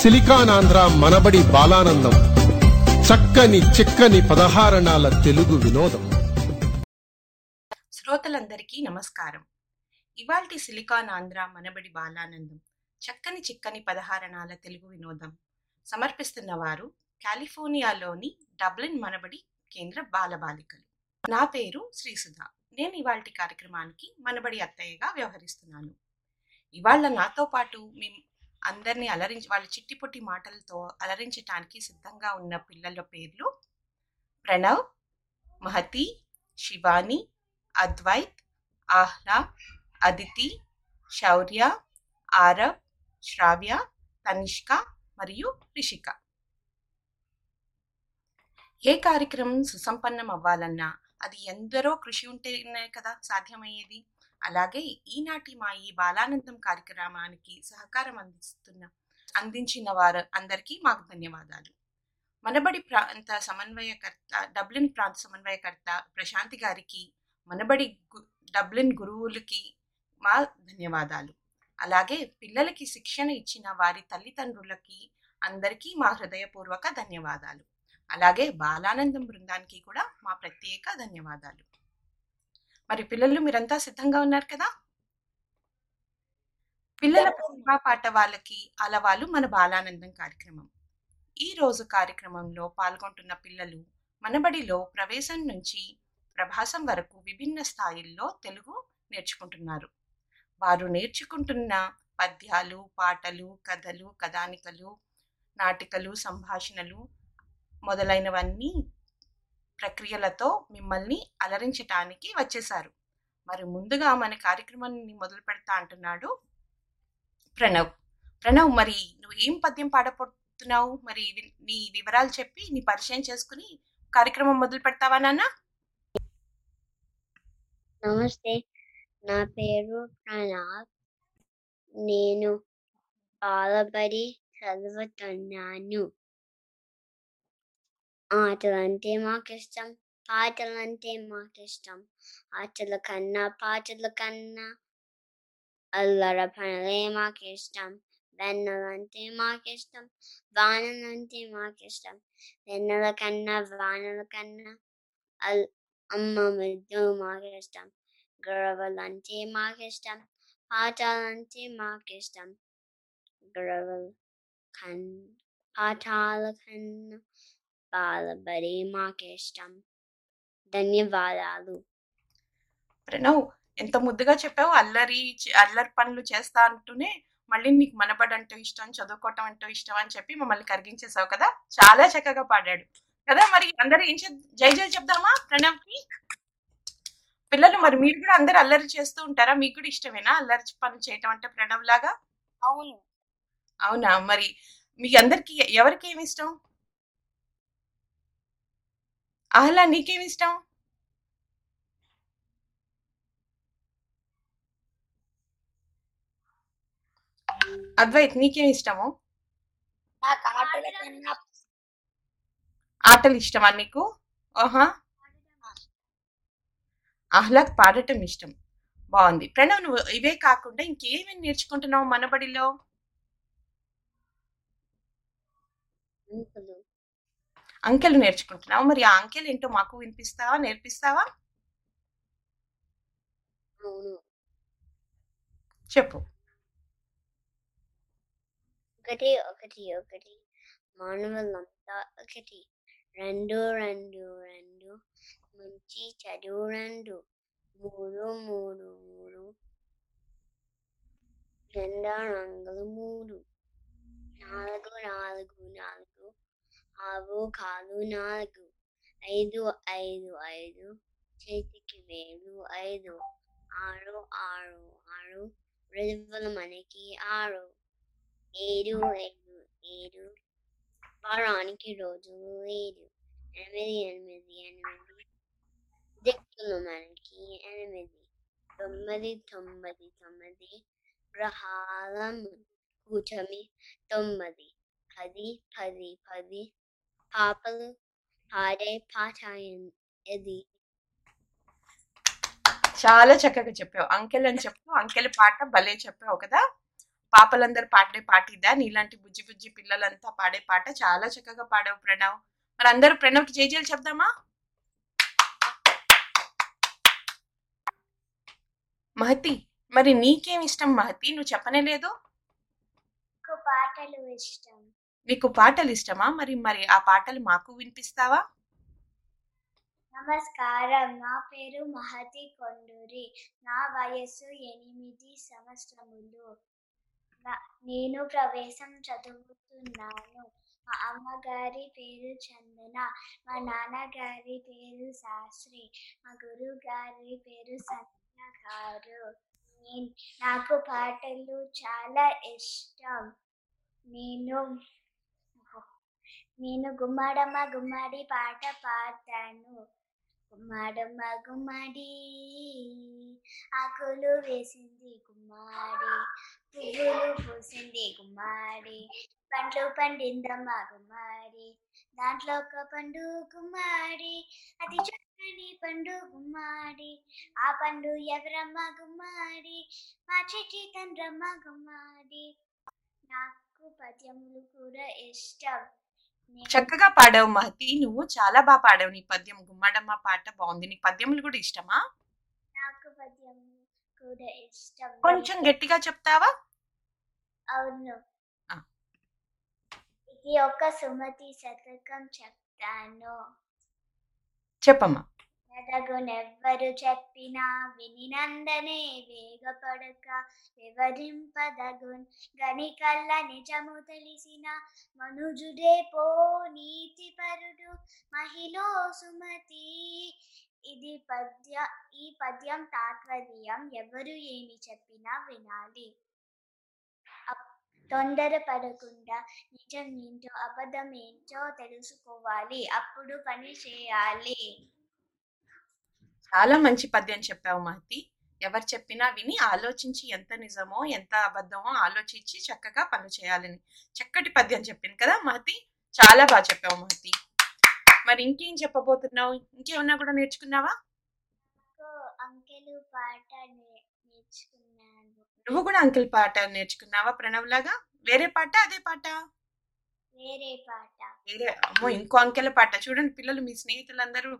సిలికానాంధ్ర మనబడి బాలానందం. చక్కని చిక్కని పదహారణాల తెలుగు వినోదం. శ్రోతలందరికీ నమస్కారం. ఇవాల్టి సిలికాన్ ఆంధ్ర మనబడి బాలానందం చక్కని చిక్కని పదహారణాల తెలుగు వినోదం. సమర్పిస్తున్న వారు కాలిఫోర్నియాలోని డబ్లిన్ మనబడి కేంద్ర బాలబాలికలు. నా పేరు శ్రీసుధ. నేను ఇవాల్టి కార్యక్రమానికి మనబడి అత్తయ్యగా వ్యవహరిస్తున్నాను. ఇవాళ నాతో పాటు మీ అందరినీ అలరించి వాళ్ళ చిట్టి పుట్టి మాటలతో అలరించటానికి సిద్ధంగా ఉన్న పిల్లల పేర్లు ప్రణవ్ మహతి శివాని అద్వైత్ ఆహ్లా అదితి శౌర్య ఆరవ్ శ్రావ్య తనిష్క మరియు రిషిక. ఏ కార్యక్రమం సుసంపన్నం అవ్వాలన్నా అది ఎందరో కృషి ఉంటేనే కదా సాధ్యమయ్యేది. అలాగే ఈనాటి మా ఈ బాలానందం కార్యక్రమానికి సహకారం అందిస్తున్న అందించిన వారు అందరికీ మాకు ధన్యవాదాలు. మనబడి ప్రాంత సమన్వయకర్త డబ్లిన్ ప్రాంత సమన్వయకర్త ప్రశాంతి గారికి మనబడి డబ్లిన్ గురువులకి మా ధన్యవాదాలు. అలాగే పిల్లలకి శిక్షణ ఇచ్చిన వారి తల్లిదండ్రులకి అందరికీ మా హృదయపూర్వక ధన్యవాదాలు. అలాగే బాలానందం బృందానికి కూడా మా ప్రత్యేక ధన్యవాదాలు. మరి పిల్లలు మీరంతా సిద్ధంగా ఉన్నారు కదా? పిల్లల ప్రతిభా పాట వాళ్ళకి అలవాలు మన బాలానందం కార్యక్రమం. ఈ రోజు కార్యక్రమంలో పాల్గొంటున్న పిల్లలు మనబడిలో ప్రవేశం నుంచి ప్రభాసం వరకు విభిన్న స్థాయిల్లో తెలుగు నేర్చుకుంటున్నారు. వారు నేర్చుకుంటున్న పద్యాలు పాటలు కథలు కథానికలు నాటికలు సంభాషణలు మొదలైనవన్నీ ప్రక్రియలతో మిమ్మల్ని అలరించటానికి వచ్చేశారు. మరి ముందుగా మన కార్యక్రమాన్ని మొదలు పెడతా అంటున్నాడు ప్రణవ్. ప్రణవ్ మరి నువ్వు ఏం పద్యం పాడబోతున్నావు? మరి నీ వివరాలు చెప్పి నీ పరిచయం చేసుకుని కార్యక్రమం మొదలు పెడతావా నాన్న? నమస్తే. నా పేరు ప్రణవ్. నేను బాలబడి చదువుతున్నాను. ఆటలు అంటే మాకు ఇష్టం పాటలంటే మాకు ఇష్టం ఆటల కన్నా పాటల కన్నా అల్లర పనులే మాకు ఇష్టం వెన్నెలంటే మాకు ఇష్టం వానలంటే మాకు ఇష్టం వెన్నెల కన్నా వానల కన్నా అల్ అమ్మ ముద్దు మాకు ఇష్టం గొడవలంటే మాకు ఇష్టం పాఠాలంటే మాకు ఇష్టం గొడవలు కన్ పాఠాల కన్నా బాలబడి మాకు ఇష్టం ధన్యవాదాలు. ప్రణవ్ ఎంత ముద్దుగా చెప్పావు. అల్లరి అల్లరి పనులు చేస్తా అంటూనే మళ్ళీ నీకు మనబడి అంటూ ఇష్టం చదువుకోవటం అంటూ ఇష్టం అని చెప్పి మమ్మల్ని కరిగించేసావు కదా. చాలా చక్కగా పాడాడు. కదా మరి అందరూ ఏం జై జై చెప్దామా ప్రణవ్కి? పిల్లలు మరి మీరు కూడా అందరు అల్లరి చేస్తూ ఉంటారా? మీకు కూడా ఇష్టమేనా అల్లరి పనులు చేయటం అంటే ప్రణవ్ లాగా అవును. అవునా? మరి మీ అందరికి ఎవరికి ఏమి ఇష్టం? ఆహ్లా నీకేమి ఇష్టం? అద్వైత్ నీకేమి ఇష్టము? ఆటలు ఇష్టమా నీకు? ఆహా. ఆహ్లాద్ పాడటం ఇష్టం. బాగుంది. ప్రణవ్ నువ్వు ఇవే కాకుండా ఇంకేమేమి నేర్చుకుంటున్నావు మనబడిలో అంకులు అంకెలు నేర్చుకుంటున్నావు. మరి ఆ అంకెలు ఏంటో మాకు వినిపిస్తావా? నేర్పిస్తావా? అవును. చెప్పు. ఒకటి ఒకటి ఒకటి. మానవులంతా ఒకటి. రెండు రెండు రెండు. మంచి చదువు రెండు. మూడు మూడు మూడు. జెండా రంగులు మూడు. నాలుగు నాలుగు నాలుగు. ఆవు కాలు నాలుగు ఐదు ఐదు ఐదు. చేతికి వేలు ఐదు. ఆరు ఆరు ఆరు. రిజువలు మనకి ఆరు. ఏడు ఏడు ఏడు. వారానికి రోజు ఏడు. ఎనిమిది ఎనిమిది ఎనిమిది. దిక్కులు మనకి ఎనిమిది. తొమ్మిది తొమ్మిది తొమ్మిది. గ్రహాలం కూచమి తొమ్మిది. పది పది పది. పాపలు పాడే పాట ఇది చాలా చక్కగా చెప్పావు. అంకెల్ అని చెప్పు అంకెల పాట భలే చెప్పావు కదా? పాపలందరూ పాడే పాట ఇదా? నీలాంటి బుజ్జి బుజ్జి పిల్లలంతా పాడే పాట చాలా చక్కగా పాడావు ప్రణవ్. మరి అందరూ ప్రణవ్కి జేజేలు చెప్దామా? మహతి మరి నీకేం ఇష్టం మహతి? నువ్వు చెప్పనే లేదు. పాటలు ఇష్టం. నీకు పాటలు ఇష్టమా? మరి మరి ఆ పాటలు మాకు వినిపిస్తావా? నమస్కారం. నా పేరు మహతి కొండూరి. నా వయస్సు ఎనిమిది సంవత్సరములు. నేను ప్రవేశం చదువుతున్నాను. మా అమ్మగారి పేరు చందన. మా నాన్నగారి పేరు శాస్త్రి. మా గురువు గారి పేరు సంజన గారు. నేను నాకు పాటలు చాలా ఇష్టం. నేను నేను గుమ్మడమ్మ గుమ్మడి పాట పాడతాను. గుమ్మడమ్మ గుమ్మడి ఆకులు వేసింది గుమ్మడి పువ్వులు పూసింది గుమ్మడి పండ్లు పండిందమ్మ గుమ్మడి దాంట్లో ఒక పండు గుమ్మడి అది చక్కని పండు గుమ్మడి ఆ పండు ఎవరమ్మ గుమ్మడి మా చెట్టి తండ్రమ్మ గుమ్మడి. నాకు పద్యములు కూడా ఇష్టం. చక్కగా పాడావు మహతి నువ్వు చాలా బాగా పాడావు నీ పద్యం. గుమ్మడమ్మ పాట బాగుంది. నీ పద్యములు కూడా ఇష్టమా? నాకు పద్యములు కూడా ఇష్టం. కొంచెం గట్టిగా చెప్తావా? అవును. ఇది ఒక సుమతి శతకం చెప్తాను. చెప్పమ్మా. ఎదగునెవ్వరు చెప్పినా వినినందనే వేగపడక వివరింపదగున్ కళ్ళ నిజము తెలిసిన మనుజుడే పో నీతిపరుడు మహిళో సుమతి. ఇది పద్య ఈ పద్యం తాత్పర్యం ఎవరు ఏమి చెప్పినా వినాలి. తొందరపడకుండా నిజం ఏంటో అబద్ధం ఏంటో తెలుసుకోవాలి. అప్పుడు పని చేయాలి. చాలా మంచి పద్యం చెప్పావు మహతి ఎవరు చెప్పినా విని ఆలోచించి ఎంత నిజమో ఎంత అబద్ధమో ఆలోచించి చక్కగా పనులు చేయాలని. చక్కటి పద్యం చెప్పింది కదా మహతి చాలా బాగా చెప్పావు మహతి మరి ఇంకేం చెప్పబోతున్నావు? ఇంకేమన్నా కూడా నేర్చుకున్నావా? అంకెలు పాట నేర్చుకున్నాను. నువ్వు కూడా అంకిల్ పాట నేర్చుకున్నావా ప్రణవ్ లాగా వేరే పాట అదే పాట? వేరే పాట. వేరే అమ్మో ఇంకో అంకెల పాట. చూడండి పిల్లలు మీ స్నేహితులందరూ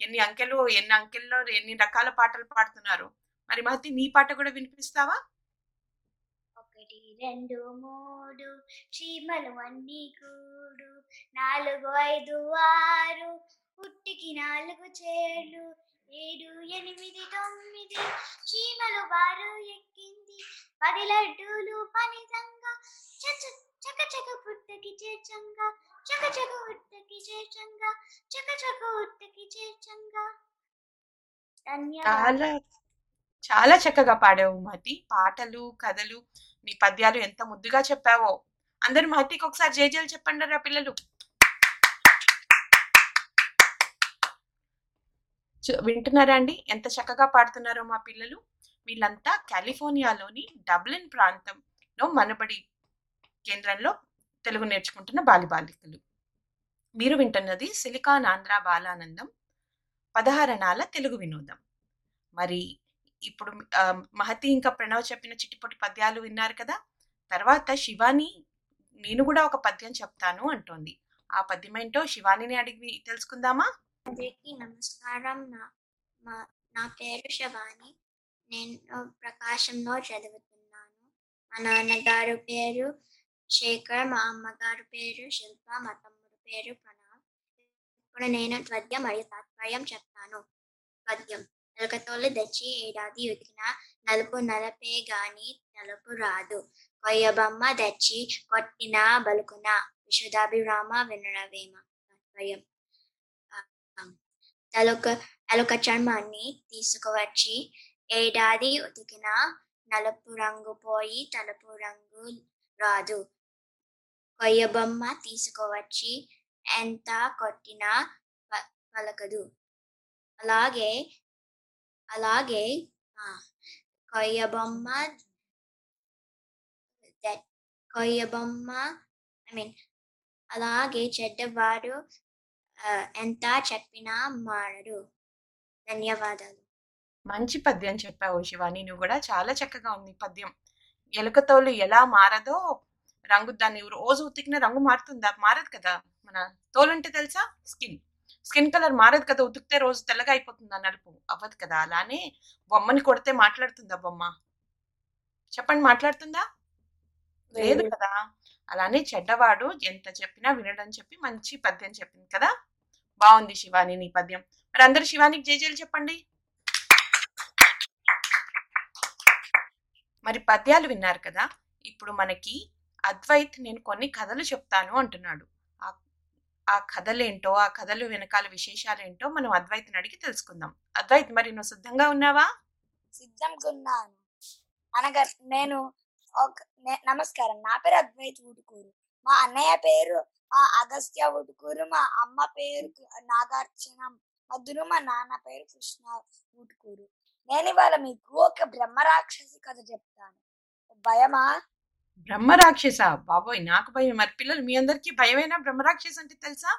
ఎన్ని అంకెలు ఎన్ని అంకెల్లో ఎన్ని రకాల పాటలు పాడుతున్నారు? మరి మహతి నీ పాట కూడా వినిపిస్తావా? ఒకటి రెండు మూడు చీమలు అన్ని కూడు నాలుగు ఐదు ఆరు పుట్టికి నాలుగు చేళ్ళు ఏడు ఎనిమిది తొమ్మిది చీమలు వారు ఎక్కింది పది లడ్డూలు పని చక చక చక పుట్టకి చేర్చంగా చక చక ఉట్టకి చేర్చంగా చక చక ఉట్టకి చేర్చంగా ధన్యవాదాలు. చాలా చాలా చక్కగా పాడావు మహతి పాటలు కథలు నీ పద్యాలు ఎంత ముద్దుగా చెప్పావో. అందరు మహతికి ఒకసారి జేజేలు చెప్పండి రా పిల్లలు. వింటున్నారా అండి? ఎంత చక్కగా పాడుతున్నారో మా పిల్లలు. వీళ్ళంతా కాలిఫోర్నియాలోని డబ్లిన్ ప్రాంతంలో మనబడి కేంద్రంలో తెలుగు నేర్చుకుంటున్న బాలిబాలికలు. మీరు వింటున్నది సిలికాన్ ఆంధ్ర బాలానందం పదహారణాల తెలుగు వినోదం. మరి ఇప్పుడు మహతి ఇంకా ప్రణవ్ చెప్పిన చిట్టిపొట్టి పద్యాలు విన్నారు కదా? తర్వాత శివాని నేను కూడా ఒక పద్యం చెప్తాను అంటోంది. ఆ పద్యం ఏంటో శివానిని అడిగి తెలుసుకుందామా? అందరికీ నమస్కారం. నా మా నా పేరు శివాని. నేను ప్రకాశంలో చదువుతున్నాను. మా నాన్నగారు పేరు శేఖర్ మా అమ్మగారు పేరు శిల్ప మా తమ్ముడు పేరు ప్రణవ్. ఇప్పుడు నేను పద్యం మరియు తాత్పర్యం చెప్తాను. పద్యం. ఎలకతోలు తెచ్చి ఏడాది ఉతికిన నలుపు నలపే గాని నలుపు రాదు. కొయ్యబొమ్మ తెచ్చి కొట్టిన బలుకున విశుధాభిరామ వినరవేమ తాత్పర్యం. తలొక అలొక చర్మాన్ని తీసుకువచ్చి ఏడాది ఉతికిన నలుపు రంగు పోయి తలుపు రంగు రాదు. కొయ్యబొమ్మ తీసుకువచ్చి ఎంత కొట్టినా ప- పలకదు అలాగే అలాగే ఆ, కొయ్యబొమ్మ కొయ్యబొమ్మ ఐ మీన్ అలాగే చెడ్డవాడు ఎంత చెప్పినా మారడు ధన్యవాదాలు మంచి పద్యం చెప్పావు శివాని. నువ్వు కూడా చాలా చక్కగా ఉంది పద్యం. ఎలుకతోలు ఎలా మారదో రంగు దాన్ని రోజు ఉతికిన రంగు మారుతుందా? మారదు కదా. మన తోలు అంటే తెలుసా? స్కిన్. స్కిన్ కలర్ మారదు కదా. ఉతికితే రోజు తెల్లగా అయిపోతుందా నలుపు అవ్వదు కదా. అలానే బొమ్మని కొడితే మాట్లాడుతుందా బొమ్మ? చెప్పండి మాట్లాడుతుందా? లేదు కదా. అలానే చెడ్డవాడు ఎంత చెప్పినా వినడని చెప్పి మంచి పద్యం చెప్పింది కదా. బాగుంది శివాని నీ పద్యం. మరి అందరు శివానికి జేజేలు చెప్పండి. మరి పద్యాలు విన్నారు కదా. ఇప్పుడు మనకి అద్వైత్ నేను కొన్ని కథలు చెప్తాను అంటున్నాడు. ఆ- కథలేంటో ఆ కథలు వెనకాల విశేషాలేంటో మనం అద్వైత్ని అడిగి తెలుసుకుందాం. అద్వైత్ మరి నువ్వు సిద్ధంగా ఉన్నావా? సిద్ధంగా ఉన్నాను అనగా నేను నమస్కారం. నా పేరు అద్వైత్ ఊటుకూరు మా అన్నయ్య పేరు ఆ అగస్త్య ఊటుకూరు మా అమ్మ పేరు నాగార్జున మధురు మా నాన్న పేరు కృష్ణ ఊటుకూరు నేను ఇవాళ మీకు ఒక బ్రహ్మరాక్షసి కథ చెప్తాను. భయమా? బ్రహ్మ రాక్షస బాబోయ్! నాకు భయం మరి పిల్లలు మీ అందరికీ భయమైనా బ్రహ్మ రాక్షస అంటే తెలుసా?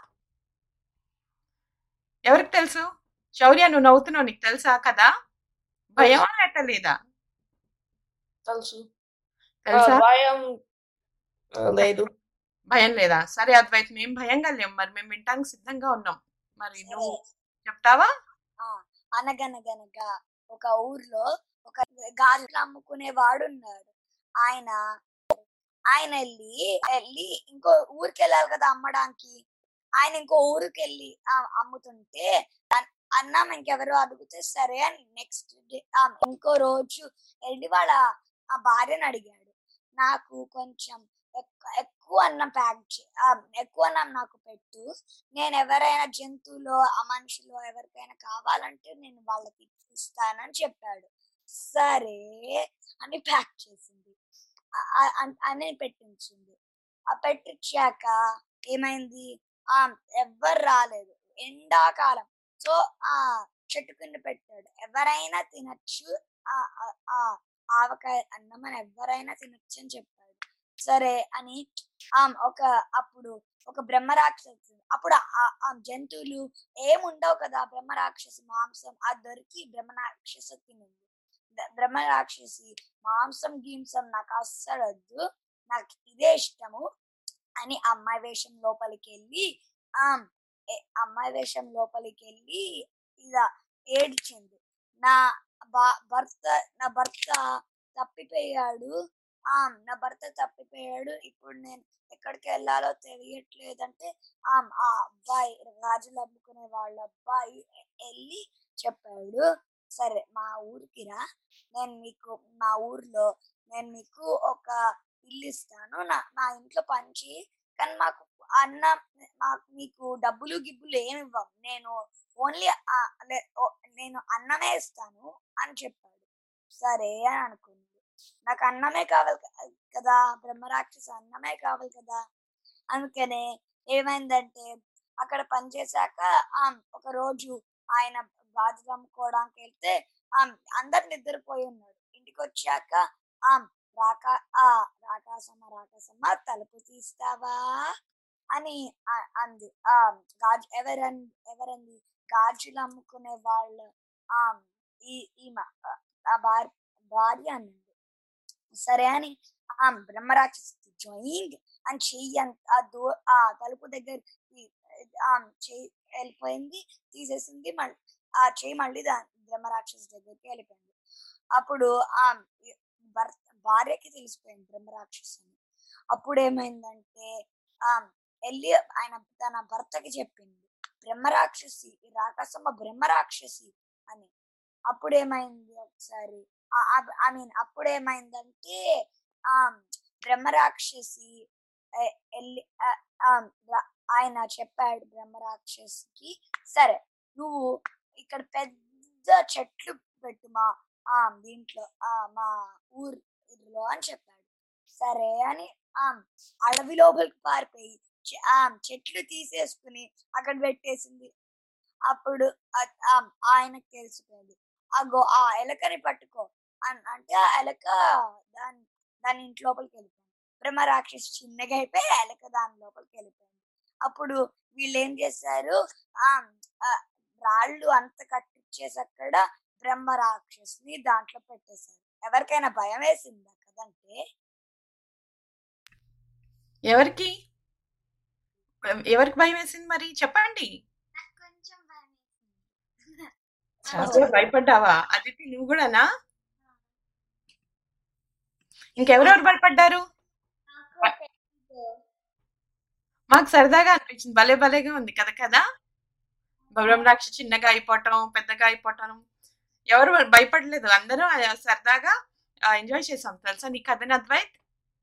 ఎవరికి తెలుసు? శౌర్య నువ్వు నవ్వుతున్నావు నీకు తెలుసా కదా? భయం లేదా? తెలుసు. భయం లేదు. భయం లేదా? సరే అద్వైత్ మేము భయంగా లేం మరి మేము వినటానికి సిద్ధంగా ఉన్నాం. మరి నువ్వు. చెప్తావా? ఆ, అనగనగనగా ఒక ఊర్లో ఒక గాజులు అమ్ముకునే వాడు ఉన్నాడు ఆయన ఆయన వెళ్ళి వెళ్ళి ఇంకో ఊరికి వెళ్ళాలి కదా అమ్మడానికి. ఆయన ఇంకో ఊరికి వెళ్ళి అమ్ముతుంటే అన్- అన్నం ఇంకెవరో అడిగితే సరే అని నెక్స్ట్ డే ఇంకో రోజు వెళ్ళి వాళ్ళ ఆ భార్యను అడిగాడు. నాకు కొంచెం ఎక్కువ అన్నం ప్యాక్ చే ఎక్కువ అన్నం నాకు పెట్టు. నేను ఎవరైనా జంతువులో ఆ మనుషులు ఎవరికైనా కావాలంటే నేను వాళ్ళకి ఇస్తానని చెప్పాడు. సరే అని ప్యాక్ చేసింది. అని పెట్టించింది. ఆ పెట్టించాక ఏమైంది? ఆ ఎవ్వరు రాలేదు. ఎండాకాలం. సో ఆ చెట్టు కింద పెట్టాడు. ఎవరైనా తినచ్చు. ఆ ఆ- ఆవకాయ అన్నం అని ఎవరైనా తినచ్చు అని చెప్పాడు. సరే అని ఆ ఒక అప్పుడు ఒక బ్రహ్మరాక్షసు అప్పుడు ఆ- ఆ జంతువులు ఏముండవు కదా? బ్రహ్మరాక్షసి మాంసం ఆ దొరికి బ్రహ్మరాక్షస తినింది. బ్రహ్మ బ్రహ్మరాక్షసి మాంసం గీంసం నాకు అస్సలు వద్దు నాకు ఇదే ఇష్టము అని అమ్మాయి వేషం లోపలికి వెళ్ళి ఆ అమ్మాయి వేషం లోపలికి వెళ్ళి ఇలా ఏడ్చింది. నా భర్త నా భర్త తప్పిపోయాడు ఆ నా భర్త తప్పిపోయాడు ఇప్పుడు నేను ఎక్కడికి వెళ్ళాలో తెలియట్లేదంటే ఆ ఆ అబ్బాయి రాజులు అమ్ముకునే వాళ్ళ అబ్బాయి వెళ్ళి చెప్పాడు సరే మా ఊరికి రా నేను మీకు మా ఊర్లో నేను మీకు ఒక ఇల్లు ఇస్తాను. నా నా ఇంట్లో పంచి కానీ మాకు అన్న మాకు మీకు డబ్బులు గిబ్బులు ఏమి ఇవ్వం నేను ఓన్లీ నేను అన్నమే ఇస్తాను అని చెప్పాడు. సరే అని అనుకుంది. నాకు అన్నమే కావాలి కదా బ్రహ్మరాక్షస అన్నమే కావాలి కదా. అందుకనే ఏమైందంటే అక్కడ పనిచేశాక ఒక రోజు ఆయన గాజులు అమ్ముకోవడానికి వెళ్తే ఆ, అందరు నిద్రపోయి ఉన్నాడు ఇంటికి వచ్చాక ఆ రాక ఆ రాకాసమ్మ రాకాసమ్మ తలుపు తీస్తావా అని అంది. ఆ గాజు ఎవరన్ ఎవరంది గాజులు అమ్ముకునే వాళ్ళు ఆ ఈ ఈమె ఆ, భార్య భార్య అనింది సరే అని ఆ బ్రహ్మరాక్షసి జాయింగ్ అని చెయ్యి అంత- ఆ దో ఆ తలుపు దగ్గర ఆ చెయ్యి వెళ్ళిపోయింది తీసేసింది మళ్ళీ ఆ చేయి మళ్ళీ బ్రహ్మరాక్షసు దగ్గరికి వెళ్ళిపోయింది. అప్పుడు ఆ భర్త భార్యకి తెలిసిపోయింది బ్రహ్మరాక్షసుని. అని అప్పుడు ఏమైందంటే ఆ వెళ్ళి ఆయన తన భర్తకి చెప్పింది బ్రహ్మరాక్షసి ఈ బ్రహ్మరాక్షసి అని. అప్పుడు ఏమైంది ఒకసారి ఐ మీన్ అప్పుడు ఏమైందంటే ఆ బ్రహ్మరాక్షసి వెళ్ళి ఎల్లి ఆయన చెప్పాడు బ్రహ్మరాక్షసికి సరే నువ్వు ఇక్కడ పెద్ద చెట్లు పెట్టు మా ఆ దీంట్లో ఆ మా ఊర్లో అని చెప్పాడు. సరే అని ఆ అడవి లోపలికి పారిపోయి ఆ చెట్లు తీసేసుకుని అక్కడ పెట్టేసింది. అప్పుడు ఆయనకు తెలిసిపోయింది అగో ఆ ఎలకని పట్టుకో అని అంటే ఆ ఎలక దాని దాని ఇంటి లోపలికి వెళ్ళిపోయింది. బ్రహ్మ రాక్షసి చిన్నగా అయిపోయి ఎలక దాని లోపలికి వెళ్ళిపోయింది. అప్పుడు వీళ్ళు ఏం చేశారు? ఆ, రాళ్ళు అంత కట్టించేసి అక్కడ బ్రహ్మ రాక్షసిని దాంట్లో పెట్టేశారు. ఎవరికైనా భయం వేసిందా కదా కదంటే? ఎవరికి? ఎవరికి భయం వేసింది మరి? చెప్పండి. భయపడ్డావా? అదితి నువ్వు కూడానా? ఇంకెవరెవరు భయపడ్డారు? మాకు సరదాగా అనిపించింది. భలే భలేగా ఉంది. కదా కదా? బ్రహ్మరాక్ష చిన్నగా అయిపోవటం పెద్దగా అయిపోవటం. ఎవరు భయపడలేదు. అందరూ సరదాగా ఎంజాయ్ చేసాం తెలుసా నీ కథని అద్వైత్?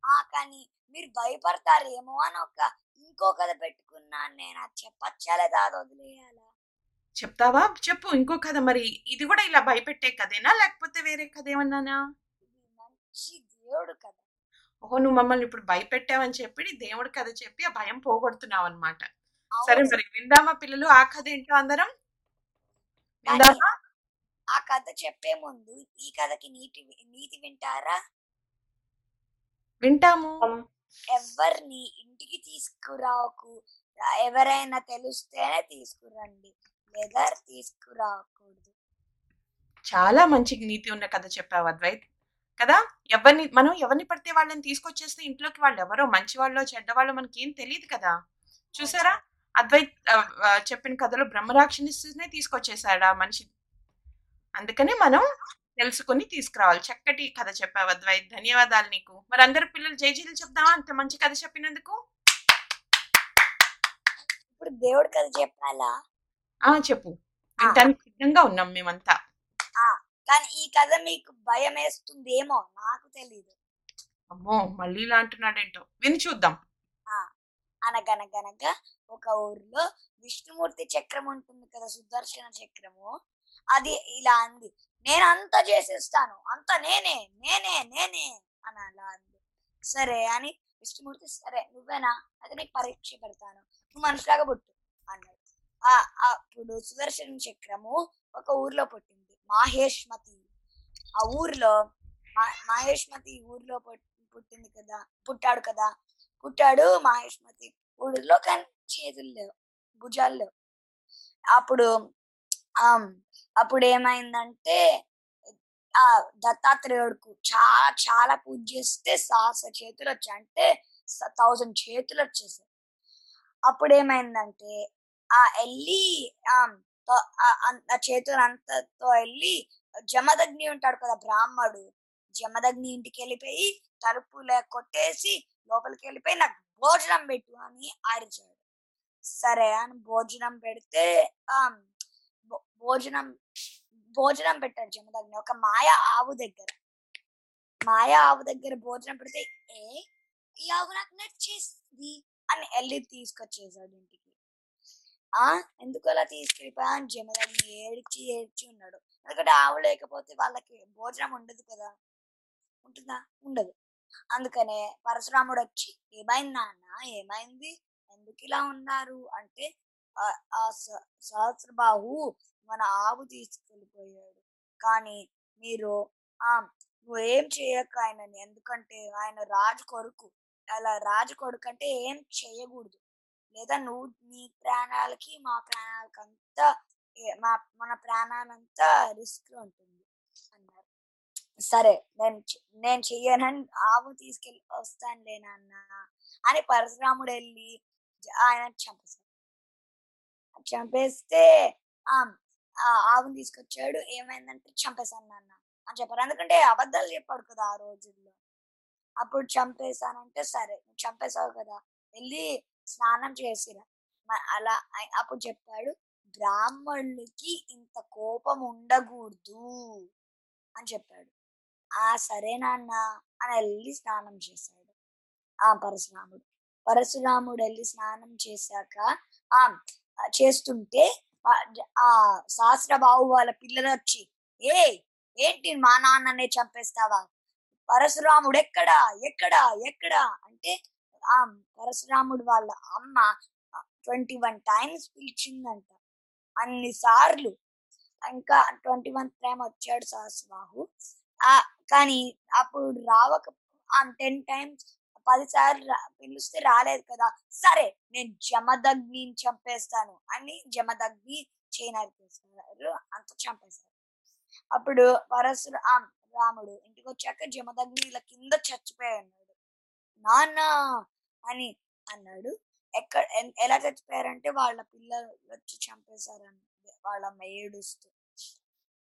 ఆ కానీ మీరు భయపడతారేమో అని ఒక ఇంకో కథ పెట్టుకున్నాను నేను. అది చెప్పచ్చా లేదా? అది వదిలేయాలా? చెప్తావా? చెప్పు. ఇంకో కథ మరి. ఇది కూడా ఇలా భయపెట్టే కథేనా? లేకపోతే వేరే కథ ఏమన్నానా? మంచి దేవుడు కథ. ఓహో నువ్వు మమ్మల్ని ఇప్పుడు భయపెట్టావని చెప్పి దేవుడి కథ చెప్పి ఆ భయం పోగొడుతున్నావు అనమాట సరే. మరి విందామా పిల్లలు ఆ కథ ఏంటో అందరం? విందామా? ఆ కథ చెప్పే ముందు ఈ కథకి నీతి నీతి వింటారా? వింటాము. ఎవరిని ఇంటికి తీసుకురాకు ఎవరైనా తెలిస్తేనే తీసుకురండి. లేదా తీసుకురాకూడదు. చాలా మంచి నీతి ఉన్న కథ చెప్పావు అద్వైత్. కదా? ఎవరిని మనం ఎవరిని పడితే వాళ్ళని తీసుకొచ్చేస్తే ఇంట్లోకి వాళ్ళు ఎవరో మంచి వాళ్ళో చెడ్డ వాళ్ళో మనకి ఏం తెలియదు కదా చూసారా? అద్వైత్ చెప్పిన కథలో బ్రహ్మరాక్షనినే తీసుకొచ్చేసాడు ఆ మనిషి. అందుకనే మనం తెలుసుకొని తీసుకురావాలి. చక్కటి కథ చెప్పావు అద్వైత్. ధన్యవాదాలు నీకు. మరి అందరు పిల్లలు జైజీలు చెప్దామా? అంత మంచి కథ చెప్పినందుకు. ఇప్పుడు దేవుడి కథ చెప్పాలా? ఆ చెప్పు. వినటానికి సిద్ధంగా ఉన్నాం మేమంతా. కానీ ఈ కథ మీకు భయం వేస్తుందేమో నాకు తెలీదు. అమ్మో మళ్ళీ ఇలా అంటున్నాడేంటో. విని చూద్దాం. అనగనగనగా ఒక ఊర్లో విష్ణుమూర్తి చక్రం ఉంటుంది కదా సుదర్శన చక్రము. అది ఇలా అంది. నేను అంతా చేసేస్తాను. అంతా నేనే నేనే నేనే అని అలా అంది. సరే అని విష్ణుమూర్తి సరే నువ్వేనా? అయితే నీకు పరీక్ష పెడతాను. నువ్వు మనుషులాగా పుట్టు అన్నాడు. ఆ అప్పుడు సుదర్శన చక్రము ఒక ఊర్లో పుట్టింది. మాహేష్మతి. ఆ ఊర్లో మా- మాహేష్మతి ఊర్లో పుట్టింది కదా పుట్టాడు కదా. పుట్టాడు మహేష్మతి. ఊరిలో కానీ చేతులు లేవు భుజాలు లేవు. అప్పుడు ఆమ్, అప్పుడు ఏమైందంటే ఆ దత్తాత్రేయుడుకు చాలా చాలా పూజ చేస్తే సహస్ర చేతులు వచ్చాయి. అంటే థౌజండ్ చేతులు వచ్చేసాయి. అప్పుడు ఏమైందంటే ఆ వెళ్ళి ఆమ్, ఆ- ఆ- ఆ చేతులు అంతతో వెళ్ళి జమదగ్ని ఉంటాడు కదా బ్రాహ్మడు. జమదగ్ని ఇంటికి వెళ్ళిపోయి తలుపులే కొట్టేసి లోపలికి వెళ్ళిపోయి నాకు భోజనం పెట్టు అని ఆడిచాడు సరే అని భోజనం పెడితే ఆ భో- భోజనం భోజనం పెట్టాడు జమదగ్ని. ఒక మాయ ఆవు దగ్గర. మాయ ఆవు దగ్గర భోజనం పెడితే ఏ ఈ ఆవు నాకు నచ్చేసింది అని వెళ్ళి తీసుకొచ్చేసాడు ఇంటికి. ఆ ఎందుకు అలా తీసుకెళ్ళిపోయా అని జమదగ్ని ఏడ్చి ఏడ్చి ఉన్నాడు. ఎందుకంటే ఆవు లేకపోతే వాళ్ళకి భోజనం ఉండదు కదా. ఉంటుందా? ఉండదు. అందుకనే పరశురాముడు వచ్చి ఏమైంది నాన్న? ఏమైంది? ఎందుకు ఇలా ఉన్నారు? అంటే ఆ- సహస్రబాహు మన ఆవు తీసుకెళ్ళిపోయాడు. కానీ మీరు ఆ నువ్వు ఏం చేయక ఆయనని. ఎందుకంటే ఆయన రాజు కొడుకు. అలా రాజు కొడుకు అంటే ఏం చేయకూడదు. లేదా నువ్వు నీ ప్రాణాలకి మా ప్రాణాలకి అంతా మా మన ప్రాణాలంతా రిస్క్ ఉంటుంది. సరే నేను చె- నేను చెయ్యనని ఆవు తీసుకెళ్ళి వస్తాను నాన్న అని పరశురాముడు వెళ్ళి ఆయన చంపేశాడు. చంపేస్తే ఆ ఆవుని తీసుకొచ్చాడు ఏమైందంటే చంపేశాను నాన్న అని చెప్పారు. ఎందుకంటే అబద్ధాలు చెప్పాడు కదా ఆ రోజుల్లో. అప్పుడు చంపేశానంటే సరే నువ్వు చంపేశావు కదా వెళ్ళి స్నానం చేసిరా. అలా అప్పుడు చెప్పాడు బ్రాహ్మణులకి ఇంత కోపం ఉండకూడదు అని చెప్పాడు. ఆ సరే నాన్న అని వెళ్ళి స్నానం చేశాడు. ఆ పరశురాముడు. పరశురాముడు వెళ్ళి స్నానం చేశాక ఆ చేస్తుంటే ఆ- ఆ సహస్రబాహు వాళ్ళ పిల్లలు వచ్చి ఏ ఏంటి మా నాన్ననే చంపేస్తావా? పరశురాముడు ఎక్కడా? ఎక్కడా? ఎక్కడా అంటే ఆ పరశురాముడు వాళ్ళ అమ్మ ట్వంటీ వన్ టైమ్స్ పిలిచిందంట. అన్ని సార్లు ఇంకా ట్వంటీ వన్ టైం వచ్చాడు సహస్రబాహు. కానీ అప్పుడు రావక ఆ టెన్ టైమ్స్ పది సార్లు పిలిస్తే రాలేదు కదా. సరే నేను జమదగ్నిని చంపేస్తాను అని జమదగ్ని చేయనారు అంత చంపేశారు. అప్పుడు పరశుర ఆ రాముడు ఇంటికి వచ్చాక జమదగ్ని ఇలా కింద చచ్చిపోయి నాన్న అని అన్నాడు. ఎక్కడ ఎలా చచ్చిపోయారంటే వాళ్ళ పిల్లలు వచ్చి చంపేశారని వాళ్ళ అమ్మ ఏడుస్తూ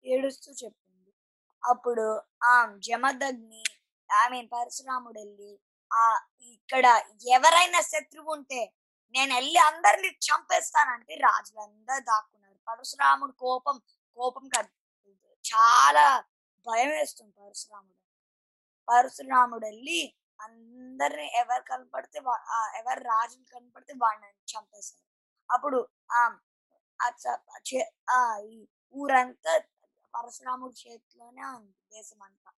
ఏడుస్తూ చెప్పింది అప్పుడు ఆ జమదగ్ని ఐ పరశురాముడు వెళ్ళి ఆ ఇక్కడ ఎవరైనా శత్రువు ఉంటే నేను వెళ్ళి అందరిని చంపేస్తానంటే రాజులందరూ దాక్కున్నారు. పరశురాముడు కోపం కోపం కాదు. చాలా భయం వేస్తుంది పరశురాముడు. పరశురాముడు వెళ్ళి అందరిని ఎవరు కనపడితే ఆ ఎవరు రాజులు కనపడితే వాడిని చంపేశారు అప్పుడు ఆ ఆ ఈ ఊరంతా పరశురాముడి చేతిలోనే ఉంది దేశం అంతా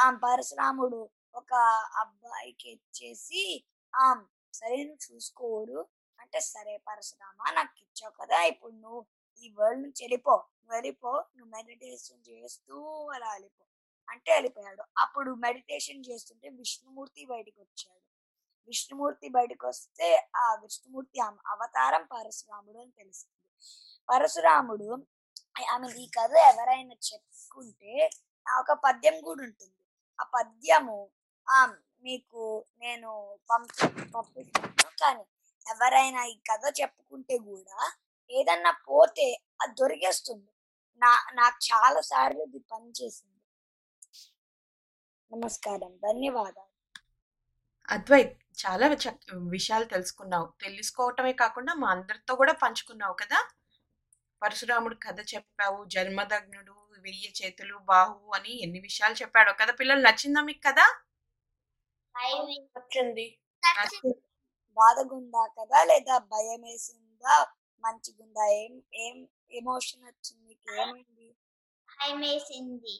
ఆ పరశురాముడు ఒక అబ్బాయికి ఇచ్చేసి ఆ సరే నువ్వు చూసుకోడు అంటే సరే పరశురామ నాకు ఇచ్చావు కదా ఇప్పుడు నువ్వు ఈ వరల్డ్ నుంచి వెళ్ళిపో. నువ్వు వెళ్ళిపో నువ్వు మెడిటేషన్ చేస్తూ అలా వెళ్ళిపో అంటే వెళ్ళిపోయాడు. అప్పుడు మెడిటేషన్ చేస్తుంటే విష్ణుమూర్తి బయటికి వచ్చాడు. విష్ణుమూర్తి బయటకు వస్తే ఆ విష్ణుమూర్తి అవతారం పరశురాముడు అని తెలుస్తుంది. పరశురాముడు ఐ మీన్ ఈ కథ ఎవరైనా చెప్పుకుంటే ఒక పద్యం కూడా ఉంటుంది. ఆ పద్యము మీకు నేను పంపి పంపిస్తాను. కానీ ఎవరైనా ఈ కథ చెప్పుకుంటే కూడా ఏదన్నా పోతే అది దొరికేస్తుంది. నా నాకు చాలా సార్లు ఇది పనిచేసింది నమస్కారం. ధన్యవాదాలు. అద్వైత్ చాలా విషయాలు తెలుసుకున్నావు. తెలుసుకోవటమే కాకుండా మా అందరితో కూడా పంచుకున్నావు కదా? పరశురాముడు కథ చెప్పావు జన్మదగ్నుడు వెయ్యి చేతులు బాహు అని ఎన్ని విషయాలు చెప్పాడో. కదా పిల్లలు నచ్చిందా మీకు కదా వచ్చింది బాధగుందా కదా లేదా భయం వేసిందా మంచిగుందా? ఏం ఏం ఎమోషన్ వచ్చింది? మీకు ఏమైంది భయం వేసింది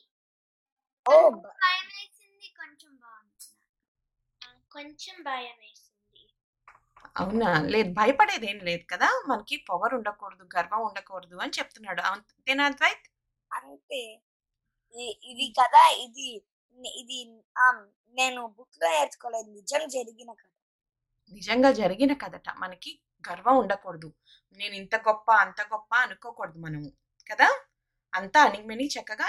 ఓ భయం వేసింది కొంచెం బాగుంది. కొంచెం భయం వేసింది అవునా? లేదు భయపడేది ఏం లేదు కదా? మనకి పొగరు ఉండకూడదు గర్వం ఉండకూడదు అని చెప్తున్నాడు. అంతేనా అద్వైత్? అంతే ఇది కదా ఇది ఇది నేను బుక్లో నేర్చుకోలేదు నిజం జరిగిన కథ. నిజంగా జరిగిన కథట. మనకి గర్వం ఉండకూడదు. నేను ఇంత గొప్ప అంత గొప్ప అనుకోకూడదు మనము కదా? అంతా అణిగిమణి చక్కగా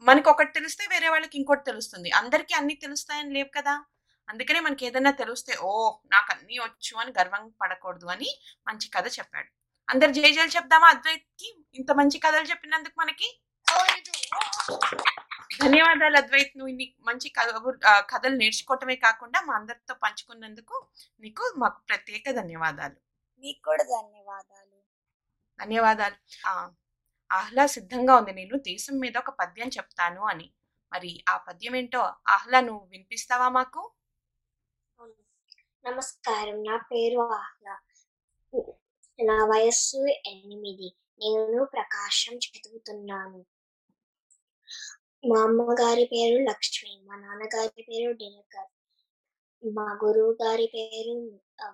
మనకి ఒకటి తెలిస్తే వేరే వాళ్ళకి ఇంకోటి తెలుస్తుంది. అందరికీ అన్ని తెలుస్తాయని లేవు కదా? అందుకనే మనకి ఏదైనా తెలిస్తే ఓ నాకు అన్నీ వచ్చు అని గర్వం పడకూడదు అని మంచి కథ చెప్పాడు. అందరు జయజయలు చెప్దామా అద్వైత్కి? ఇంత మంచి కథలు చెప్పినందుకు మనకి? ధన్యవాదాలు అద్వైత్. నువ్వు ఇన్ని మంచి కథలు నేర్చుకోవటమే కాకుండా మా అందరితో పంచుకున్నందుకు నీకు మాకు ప్రత్యేక ధన్యవాదాలు. మీకు కూడా ధన్యవాదాలు. ధన్యవాదాలు. ఆహ్లా సిద్ధంగా ఉంది. నేను దేశం మీద ఒక పద్యం చెప్తాను అని. మరి ఆ పద్యం ఏంటో ఆహ్లా నువ్వు వినిపిస్తావా మాకు? నమస్కారం. నా పేరు ఆహ్లా. నా వయస్సు ఎనిమిది. నేను ప్రకాశం చదువుతున్నాను. మా అమ్మగారి పేరు లక్ష్మి. మా నాన్నగారి పేరు దినకర్. మా గురువు గారి పేరు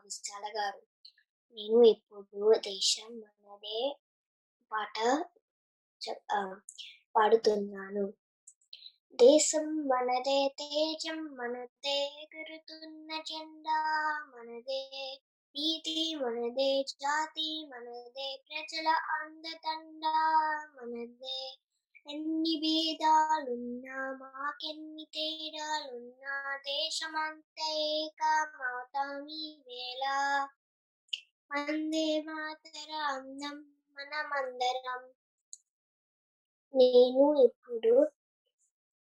విశాల గారు నేను ఇప్పుడు దేశం మనదే పాట పాడుతున్నాను. దేశం మనదే తేజం మనదే ఎగురుతున్న జెండా మనదే నీతి మనదే జాతి మనదే ప్రజల అందతండ మనదే ఎన్ని భేదాలున్నా మాకెన్ని తేడాలున్నా దేశమంతా ఏకమవుతామి వేళ. అందే మాతర అందం మనమందరం. నేను ఇప్పుడు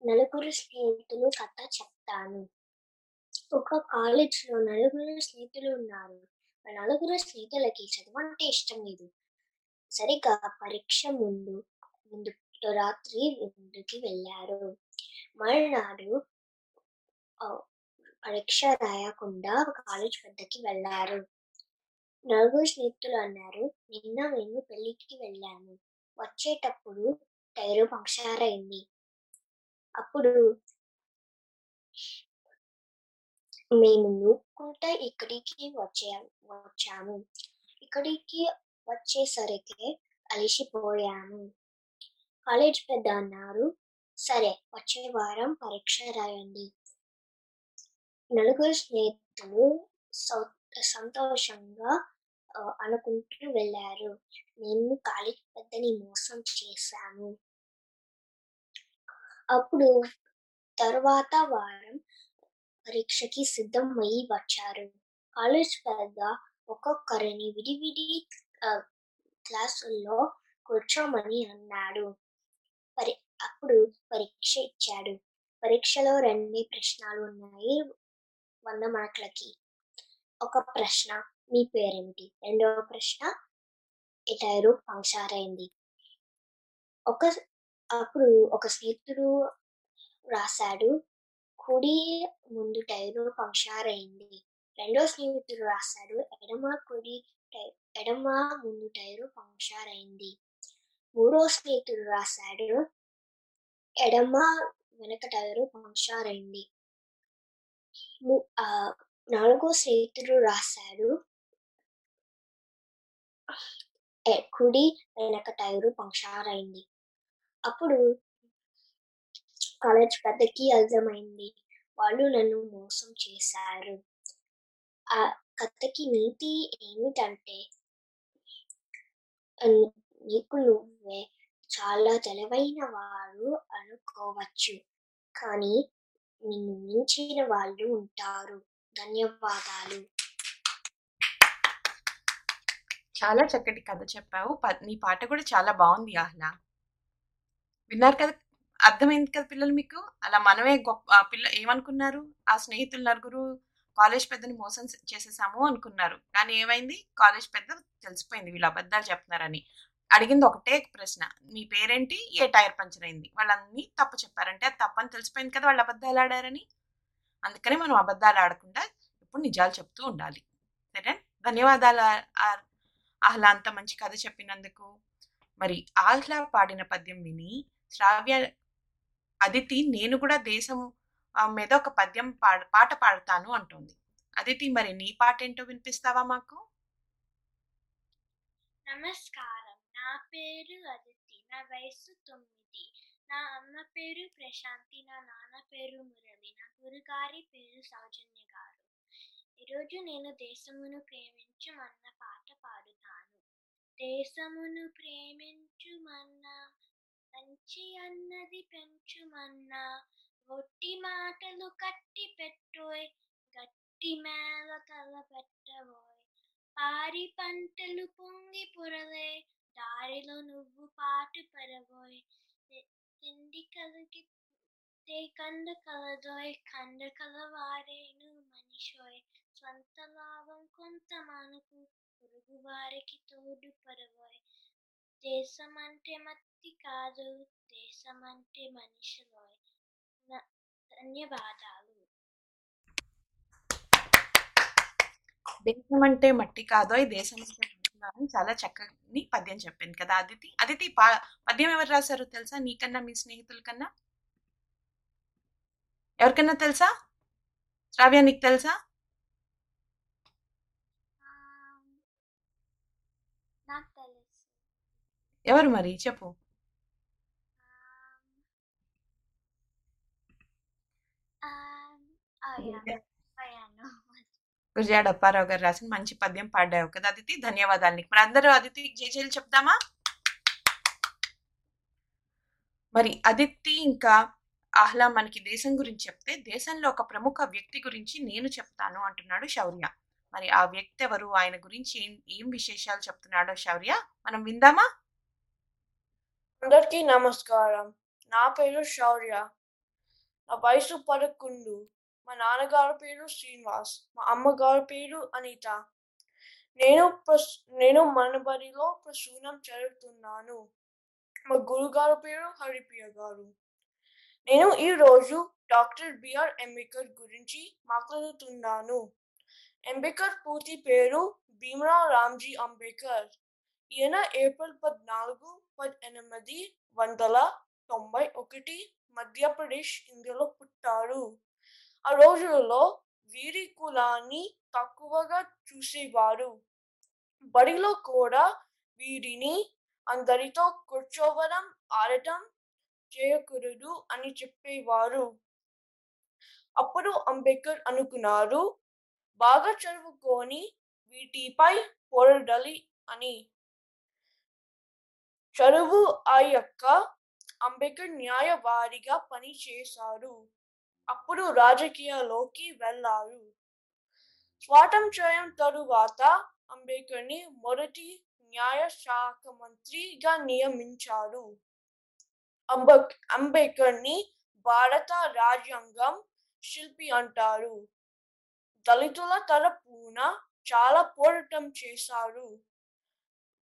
నలుగురు స్నేహితులు కథ చెప్తాను. ఒక కాలేజ్లో నలుగురు స్నేహితులు ఉన్నారు. నలుగురు స్నేహితులకి చదువు అంటే ఇష్టం లేదు. సరిగ్గా పరీక్ష ముందు ముందు రాత్రి విందుకి వెళ్ళారు. మరునాడు పరీక్ష రాయకుండా కాలేజ్ వద్దకి వెళ్ళారు. నలుగురు స్నేహితులు అన్నారు నిన్న మేము పెళ్ళికి వెళ్ళాము వచ్చేటప్పుడు టైరు పంక్చర్ అయింది. అప్పుడు మేము నూక్కుంటే ఇక్కడికి వచ్చే వచ్చాము. ఇక్కడికి వచ్చేసరికి అలిసిపోయాము. కాలేజ్ పెద్ద అన్నారు సరే వచ్చే వారం పరీక్ష రాయండి. నలుగురు స్నేహితులు సౌ- సంతోషంగా అనుకుంటూ వెళ్ళారు. మేము కాలేజ్ పెద్దని మోసం చేశాము. అప్పుడు తర్వాత వారం పరీక్షకి సిద్ధమయ్యి వచ్చారు. కాలేజ్ పెద్ద ఒక్కొక్కరిని విడివిడి క్లాసుల్లో కూర్చోమని అన్నాడు. పరి అప్పుడు పరీక్ష ఇచ్చాడు. పరీక్షలో రెండు ప్రశ్నలు ఉన్నాయి వంద మార్కులకి. ఒక ప్రశ్న మీ పేరేంటి రెండవ ప్రశ్న ఈ పంక్చర్ అయింది. ఒక అప్పుడు ఒక స్నేహితుడు రాశాడు కుడి ముందు టైరు పంక్చర్ అయింది రెండో స్నేహితుడు రాశాడు ఎడమ కుడి ఎడమ ముందు టైరు పంక్చర్ అయింది మూడో స్నేహితుడు రాశాడు ఎడమ వెనక టైరు పంక్చర్ అయింది నాలుగో స్నేహితుడు రాశాడు ఎ- కుడి వెనక టైరు పంక్చర్ అయింది అప్పుడు కాలేజ్ పెద్దకి అర్థమైంది. వాళ్ళు నన్ను మోసం చేశారు. ఆ కథకి నీతి ఏమిటంటే నీకు నువ్వే చాలా తెలివైన వారు అనుకోవచ్చు. కానీ నిన్ను మించిన వాళ్ళు ఉంటారు. ధన్యవాదాలు. చాలా చక్కటి కథ చెప్పావు. ప- నీ పాట కూడా చాలా బాగుంది ఆహ్లా విన్నారు కదా అర్థమైంది కదా పిల్లలు మీకు? అలా మనమే గొప్ప పిల్ల ఏమనుకున్నారు? ఆ స్నేహితులు నలుగురు కాలేజ్ పెద్దని మోసం చేసేసాము అనుకున్నారు. కానీ ఏమైంది? కాలేజ్ పెద్ద తెలిసిపోయింది వీళ్ళు అబద్ధాలు చెప్తున్నారని. అడిగింది ఒకటే ప్రశ్న మీ పేరేంటి? ఏ టైర్ పంచర్ అయింది? వాళ్ళన్నీ తప్పు చెప్పారంటే అది తప్పని తెలిసిపోయింది కదా వాళ్ళు అబద్ధాలు ఆడారని. అందుకని మనం అబద్ధాలు ఆడకుండా ఇప్పుడు నిజాలు చెప్తూ ఉండాలి. సరే ధన్యవాదాలు ఆహ్లా అంత మంచి కథ చెప్పినందుకు. మరి ఆహ్లా పాడిన పద్యం విని శ్రావ్య అదితి నేను కూడా దేశం మీద ఒక పద్యం పాడ పాట పాడతాను అంటుంది. అదితి మరి నీ పాట ఏంటో వినిపిస్తావా మాకు? నమస్కారం. నా పేరు అదితి. నా వయసు తొమ్మిది. నా అమ్మ పేరు ప్రశాంతి. నా నాన్న పేరు మురళి. నా గురుగారి పేరు సౌజన్య గారు. ఈరోజు నేను దేశమును ప్రేమించుమన్న పాట పాడుతాను. దేశమును ప్రేమించుమన్నా మంచి అన్నది పెంచుమన్నా ఒట్టి మాటలు కట్టి పెట్టోయ్ గట్టి మేల తల పెట్టబోయ్. పారి పంటలు పొంగి పొరలే దారిలో నువ్వు పాటు పడబోయ్. తిండి కలిగి కంద కలదోయ్ కంద కలవారేను మనిషోయ్. స్వంత లాభం కొంత మనకు పొరుగు వారికి తోడు పడబోయ్. దేశం అంటే మట్టి కాదు దేశం అంటే మనిషిలోయ్ ధన్యవాదాలు. దేశం అంటే మట్టి కాదు ఈ దేశం అంటే అని చాలా చక్కని పద్యం చెప్పింది కదా అదితి. అదితి పా పద్యం ఎవరు రాశారు తెలుసా? నీకన్నా మీ స్నేహితుల కన్నా ఎవరికన్నా తెలుసా? శ్రావ్య నీకు తెలుసా ఆమ్, నాకు తెలుసు ఎవరు మరి? చెప్పు. గురజాడ అప్పారావు గారు రాసిన మంచి పద్యం పాడావు కదా అదితి? ధన్యవాదాలు నీకు. మరి అందరూ అదితి జేజేలు చెప్తామా మరి అదితి ఇంకా ఆహ్లా మనకి దేశం గురించి చెప్తే దేశంలో ఒక ప్రముఖ వ్యక్తి గురించి నేను చెప్తాను అంటున్నాడు శౌర్య. మరి ఆ వ్యక్తి ఎవరు? ఆయన గురించి ఏం ఏం విశేషాలు చెప్తున్నాడో శౌర్య? మనం విందామా? అందరికీ నమస్కారం. నా పేరు శౌర్య. నా వయసు పదకొండు. మా నాన్నగారి పేరు శ్రీనివాస్. మా అమ్మగారి పేరు అనిత. నేను ప్రస్ నేను మనబడిలో ప్రసూనం చదువుతున్నాను. మా గురుగారు పేరు హరిప్రియ గారు. నేను ఈ రోజు డాక్టర్ బిఆర్ అంబేద్కర్ గురించి మాట్లాడుతున్నాను. అంబేద్కర్ పూర్తి పేరు భీమరావు రామ్జీ అంబేద్కర్. ఈయన ఏప్రిల్ పద్నాలుగు పద్దెనిమిది వందల తొంభై ఒకటి మధ్యప్రదేశ్ ఇండియాలో పుట్టారు ఆ రోజులలో వీరి కులాన్ని తక్కువగా చూసేవారు. బడిలో కూడా వీరిని అందరితో కూర్చోవడం ఆడటం చేయకూడదు అని చెప్పేవారు. అప్పుడు అంబేద్కర్ అనుకున్నారు బాగా చదువుకొని వీటిపై పోరాడాలి అని. చదువు అయ్యాక అంబేద్కర్ న్యాయవాదిగా పనిచేశారు. అప్పుడు రాజకీయాల్లోకి వెళ్ళారు. స్వాతంత్ర్యం తరువాత అంబేద్కర్ని మొదటి న్యాయ శాఖ మంత్రిగా నియమించారు. అంబేక్ అంబేద్కర్ని భారత రాజ్యాంగం శిల్పి అంటారు. దళితుల తరపున చాలా పోరాటం చేశారు.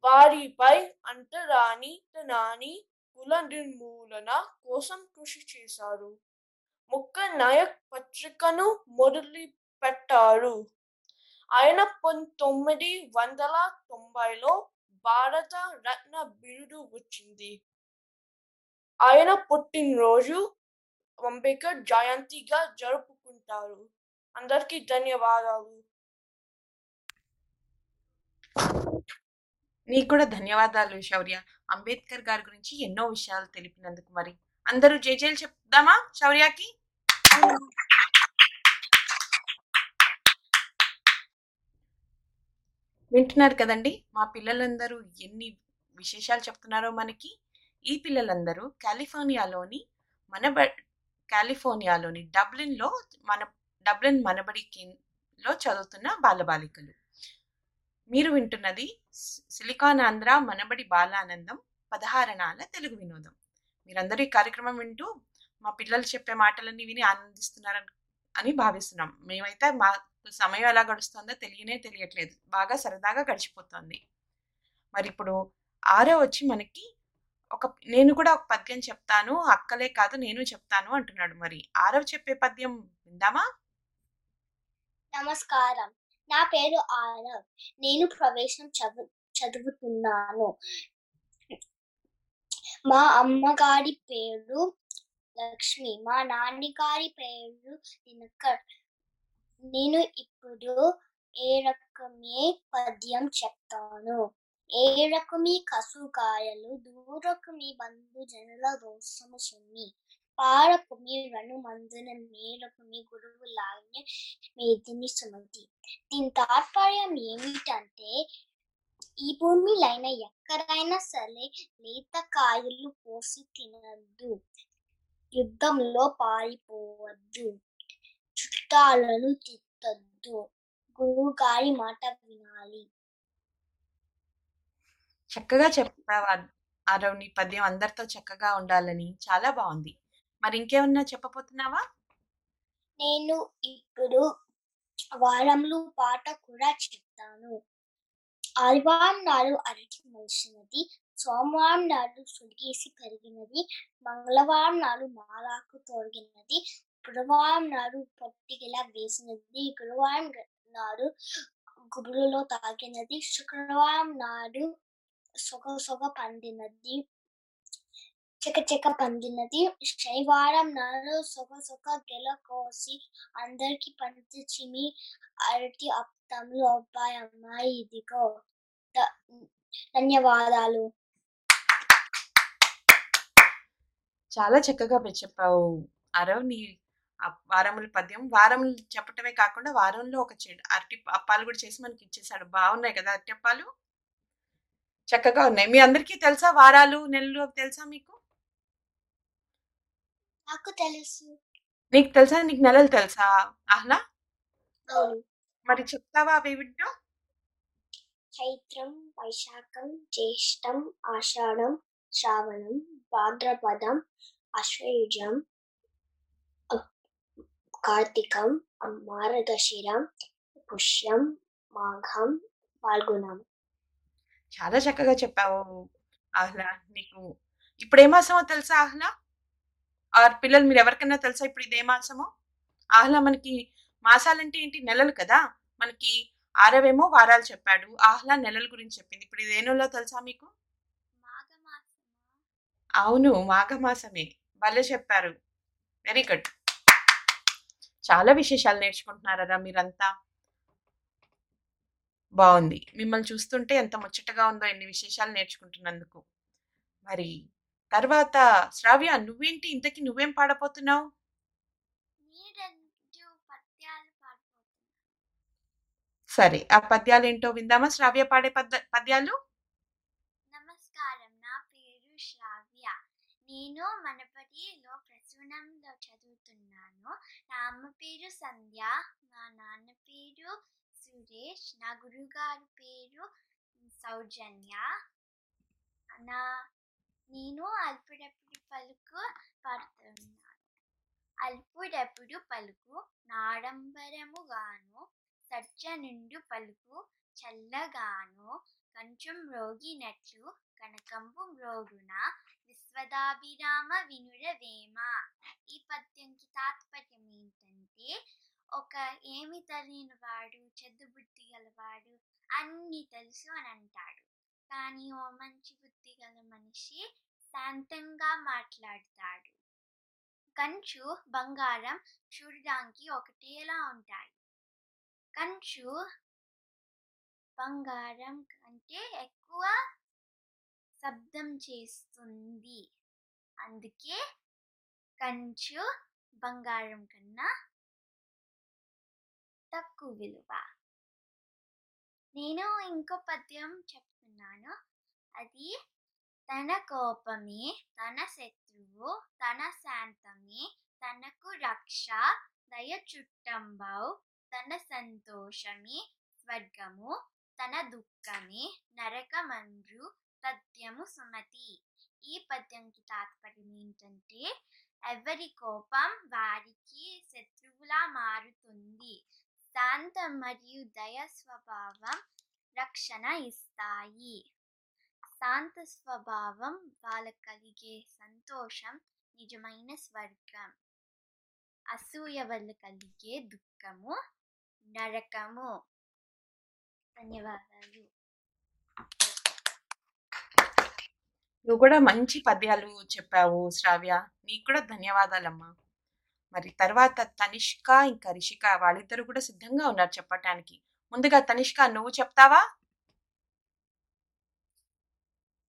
వారిపై అంటరానితనాన్ని కుల నిర్మూలన కోసం కృషి చేశారు. ముక్క నాయక్ పత్రికను మొదలు పెట్టారు ఆయన పంతొమ్మిది వందల తొంభైలో భారత రత్న బిరుదు వచ్చింది. ఆయన పుట్టినరోజు అంబేద్కర్ జయంతిగా జరుపుకుంటారు. అందరికీ ధన్యవాదాలు. నీకు కూడా ధన్యవాదాలు శౌర్య. అంబేద్కర్ గారి గురించి ఎన్నో విషయాలు తెలిపినందుకు మరి. అందరూ జేజేలు చెప్దామా శౌర్యకి? వింటున్నారు కదండి మా పిల్లలందరూ ఎన్ని విశేషాలు చెప్తున్నారో మనకి. ఈ పిల్లలందరూ కాలిఫోర్నియాలోని మనబ కాలిఫోర్నియాలోని డబ్లిన్లో మన డబ్లిన్ మనబడి కేంద్రంలో చదువుతున్న బాలబాలికలు. మీరు వింటున్నది సిలికానాంధ్ర సిలికాన్ ఆంధ్ర మనబడి బాలానందం పదహారణాల తెలుగు వినోదం. మీరందరూ ఈ కార్యక్రమం వింటూ మా పిల్లలు చెప్పే మాటలన్నీ విని ఆనందిస్తున్నారని అని భావిస్తున్నాం. మేమైతే మా సమయం ఎలా గడుస్తుందో తెలియనే తెలియట్లేదు. బాగా సరదాగా గడిచిపోతుంది. మరి ఇప్పుడు ఆరో వచ్చి మనకి ఒక నేను కూడా ఒక పద్యం చెప్తాను అక్కలే కాదు నేను చెప్తాను అంటున్నాడు మరి. ఆరవ చెప్పే పద్యం విందామా? నమస్కారం. నా పేరు ఆరవ్ నేను ప్రవేశం చదువు చదువుతున్నాను. మా అమ్మగారి పేరు లక్ష్మి. మా నాన్నగారి పేరు దినకర్. నేను ఇప్పుడు ఏ రకమే పద్యం చెప్తాను? ఏ రకమి కసుగాయలు దూరకమి బంధుజనుల జనుల సున్ని. సుమ్మి పారకుమి రను మందున మేరకుమి గురువు లాగ్య మేదిని సుమతి. దీని తాత్పర్యం ఏమిటంటే ఈ భూమిలైన ఎక్కడైనా సరే లేత కాయలు పోసి తినద్దు. యుద్ధంలో పారిపోవద్దు. చుట్టాలను తిట్టద్దు. గురువు గారి మాట వినాలి. చక్కగా చెప్పావా ఆరవ్ నీ పద్యం అందరితో చక్కగా ఉండాలని. చాలా బాగుంది. మరి ఇంకేమన్నా చెప్పబోతున్నావా? నేను ఇప్పుడు వారంలో పాట కూడా చెప్తాను. ఆదివారం నాడు అరటి మొలిసినది సోమవారం నాడు సులిగేసి పెరిగినది మంగళవారం నాడు మాలాకు తొలగినది బుధవారం నాడు పొట్టిగిలా వేసినది గురువారం నాడు గుబురులో తాగినది శుక్రవారం నాడు సొగ సొగ పండినది చెక చెక పండినది శనివారం నాడు సొగ గెల కోసి అందరికి పంచి చిమి అరటి అప్తములు అబ్బాయి అమ్మాయి ఇదిగో. ధన్యవాదాలు. చాలా చక్కగా చెప్పావు. అరవ్ నీ వారముల పద్యం. వారములు చెప్పటమే కాకుండా వారంలో ఒక చెడు అరటి అప్పాలు కూడా చేసి మనకి ఇచ్చేసాడు బాగున్నాయి కదా అరటి అప్పాలు? చక్కగా ఉన్నాయి. మీ అందరికీ తెలుసా? వారాలు నెలలు తెలుసా మీకు? నాకు తెలుసు. నీకు తెలుసా? నీకు నెలలు తెలుసా? ఆహ్లా అవును. మరి చెప్తావా అవి వింటూ? చైత్రం వైశాఖం జ్యేష్టం ఆషాఢం శ్రావణం భాద్రపదం అశ్వయుజం కార్తీకం మార్గశిరం పుష్యం మాఘం పాల్గొనం చాలా చక్కగా చెప్పావు ఆహ్లా నీకు. ఇప్పుడు ఏ మాసమో తెలుసా ఆహ్లా ఆర్ పిల్లలు మీరు ఎవరికైనా తెలుసా ఇప్పుడు ఇది మాసమో? ఆహ్లా మనకి మాసాలంటే ఏంటి? నెలలు కదా? మనకి ఆరవేమో వారాలు చెప్పాడు. ఆహ్లా నెలల గురించి చెప్పింది. ఇప్పుడు ఇది నెలలో తెలుసా మీకు? అవును మాఘమాసమే. భలే చెప్పారు. వెరీ గుడ్ చాలా విశేషాలు నేర్చుకుంటున్నారా మీరంతా. బాగుంది. మిమ్మల్ని చూస్తుంటే ఎంత ముచ్చటగా ఉందో ఎన్ని విశేషాలు నేర్చుకుంటున్నందుకు. మరి తర్వాత శ్రావ్య నువ్వేంటి ఇంతకి నువ్వేం పాడపోతున్నావు సరే ఆ పద్యాలు ఏంటో విందామా? శ్రావ్య పాడే పద్య పద్యాలు? నమస్కారం నా పేరు శ్రావ్య. నేను మనబడిలో ప్రసూనంలో చదువుతున్నాను. నా అమ్మ పేరు సంధ్య మా నాన్న పేరు సురేష్ నా గురుగారి పేరు సౌజన్య నా నేను అల్పుడప్పుడు పలుకు పడుతున్నాను. అల్పుడప్పుడు పలుకు నాడంబరముగాను సజ్జ నిండు పలుకు చల్లగాను కంచం రోగినట్లు కనకంబు మ్రోగున విశ్వదాభిరామ వినురవేమ ఈ పద్యంకి తాత్పర్యం ఏంటంటే ఒక ఏమి తెలియని వాడు చెద్దు బుద్ధి గలవాడు అన్ని తెలుసు అని అంటాడు కానీ ఓ మంచి బుద్ధి గల మనిషి శాంతంగా మాట్లాడతాడు. కంచు బంగారం చూడడానికి ఒకటేలా ఉంటాయి. కంచు బంగారం కంటే ఎక్కువ శబ్దం చేస్తుంది. అందుకే కంచు బంగారం కన్నా తక్కువ విలువ. నేను ఇంకో పద్యం చెప్తున్నాను అది తన కోపమే తన శత్రువు తన శాంతమే తనకు రక్ష దయ చుట్టంబౌ తన సంతోషమే స్వర్గము తన దుఃఖమే నరకమండ్రు తథ్యము సుమతి. ఈ పద్యంకి తాత్పర్యం ఏంటంటే ఎవరి కోపం వారికి శత్రువులా మారుతుంది. శాంతం మరియు దయ స్వభావం రక్షణ ఇస్తాయి. శాంత స్వభావం వాళ్ళకి కలిగే సంతోషం నిజమైన స్వర్గం. అసూయ వల్ల కలిగే దుఃఖము నరకము. ధన్యవాదాలు. నువ్వు కూడా మంచి పద్యాలు చెప్పావు శ్రావ్య. నీకు కూడా ధన్యవాదాలమ్మా. మరి తర్వాత తనిష్క ఇంకా రిషిక వాళ్ళిద్దరు కూడా సిద్ధంగా ఉన్నారు చెప్పటానికి. ముందుగా తనిష్క నువ్వు చెప్తావా?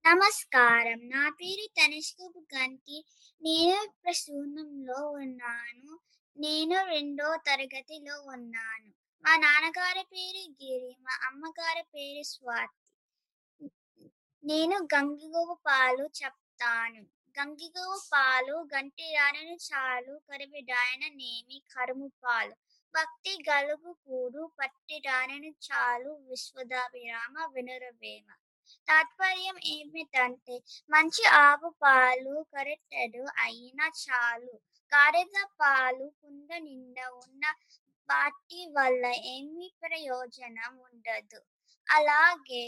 నమస్కారం. నా పేరు తనిష్క గంటి నేను ప్రసూనంలో ఉన్నాను. నేను రెండో తరగతిలో ఉన్నాను. మా నాన్నగారి పేరు గిరి మా అమ్మగారి పేరు స్వాతి. నేను గంగిగోవు పాలు చెప్తాను. గంగిగోవు పాలు గంటి రానను చాలు కరివిడాయన నేమి కరుము పాలు. భక్తి గలుగు కూడు పట్టి రానను చాలు విశ్వదాభిరామ వినురవేమ. తాత్పర్యం ఏమిటంటే మంచి ఆవు పాలు కరెక్టెడ్ అయినా చాలు. గారెద పాలు కుండ నిండా ఉన్న వాటి వల్ల ఏమి ప్రయోజనం ఉండదు. అలాగే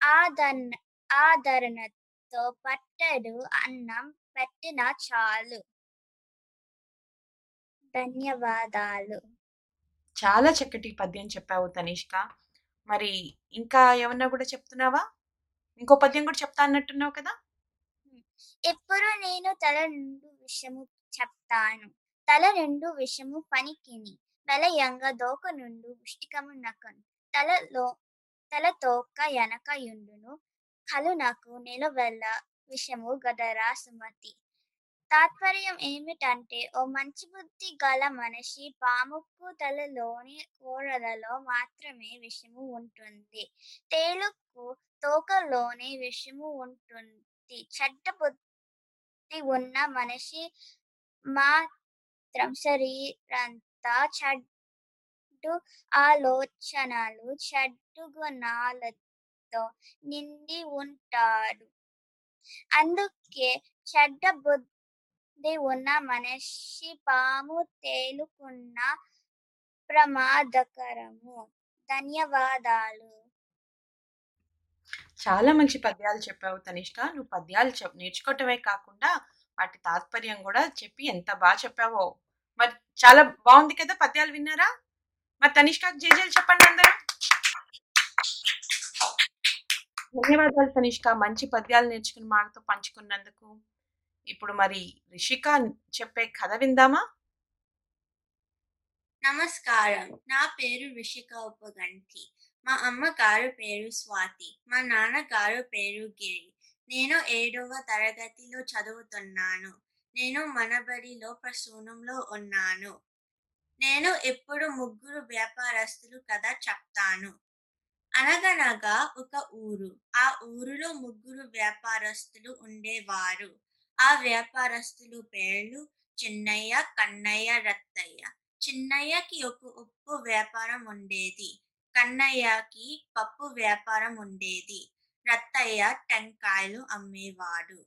ఆదరణ ఆదరణతో పట్టడు అన్నం పెట్టిన చాలు. ధన్యవాదాలు. చాలా చక్కటి పద్యం చెప్పావు తనిష్క. మరి ఇంకా ఏమన్నా కూడా చెప్తున్నావా? ఇంకో పద్యం కూడా చెప్తా అన్నట్టున్నావు కదా? ఎప్పుడు నేను తల రెండు విషము చెప్తాను. తల రెండు విషము పనికిని. వెలయంగ దోక నుండు ఉష్టికము నకను. తలలో తల తోక ఎనకయుండును కలునకు నిలవెల్ల విషము గదరా సుమతి తాత్పర్యం ఏమిటంటే ఓ మంచి బుద్ధి గల మనిషి పాముక్కు తలలోని కూరలలో మాత్రమే విషము ఉంటుంది. తేలుకు తోకలోనే విషము ఉంటుంది. చెడ్డ బుద్ధి ఉన్న మనిషి మాత్రం శరీరంతా చెడ్డు ఆలోచనలు చెడ్డు గుణాలతో నిండి ఉంటాడు. అందుకే చెడ్డ బుద్ధి ఉన్న మనిషి పాము తేలుకున్న ప్రమాదకరము. ధన్యవాదాలు. చాలా మంచి పద్యాలు చెప్పావు తనిష్క నువ్వు పద్యాలు చెప్ నేర్చుకోవటమే కాకుండా వాటి తాత్పర్యం కూడా చెప్పి ఎంత బాగా చెప్పావో. మరి చాలా బాగుంది కదా పద్యాలు విన్నారా? మరి తనిష్కకు జేజేలు చెప్పండి అందరూ. ధన్యవాదాలు తనిష్క. మంచి పద్యాలు నేర్చుకుని మాతో పంచుకున్నందుకు. ఇప్పుడు మరి రిషిక చెప్పే కథ విందామా? నమస్కారం. నా పేరు రిషిక ఉపగంటి మా అమ్మగారు పేరు స్వాతి. మా నాన్నగారు పేరు గిరి. నేను ఏడవ తరగతిలో చదువుతున్నాను. నేను మనబడిలో ప్రసూనంలో ఉన్నాను. నేను ఇప్పుడు ముగ్గురు వ్యాపారస్తులు కథ చెప్తాను. అనగనగా ఒక ఊరు. ఆ ఊరిలో ముగ్గురు వ్యాపారస్తులు ఉండేవారు. ఆ వ్యాపారస్తులు పేర్లు చిన్నయ్య కన్నయ్య రత్తయ్య చిన్నయ్యకి ఒక ఉప్పు వ్యాపారం ఉండేది. కన్నయ్యకి పప్పు వ్యాపారం ఉండేది. రత్తయ్య టెంకాయలు అమ్మేవాడు.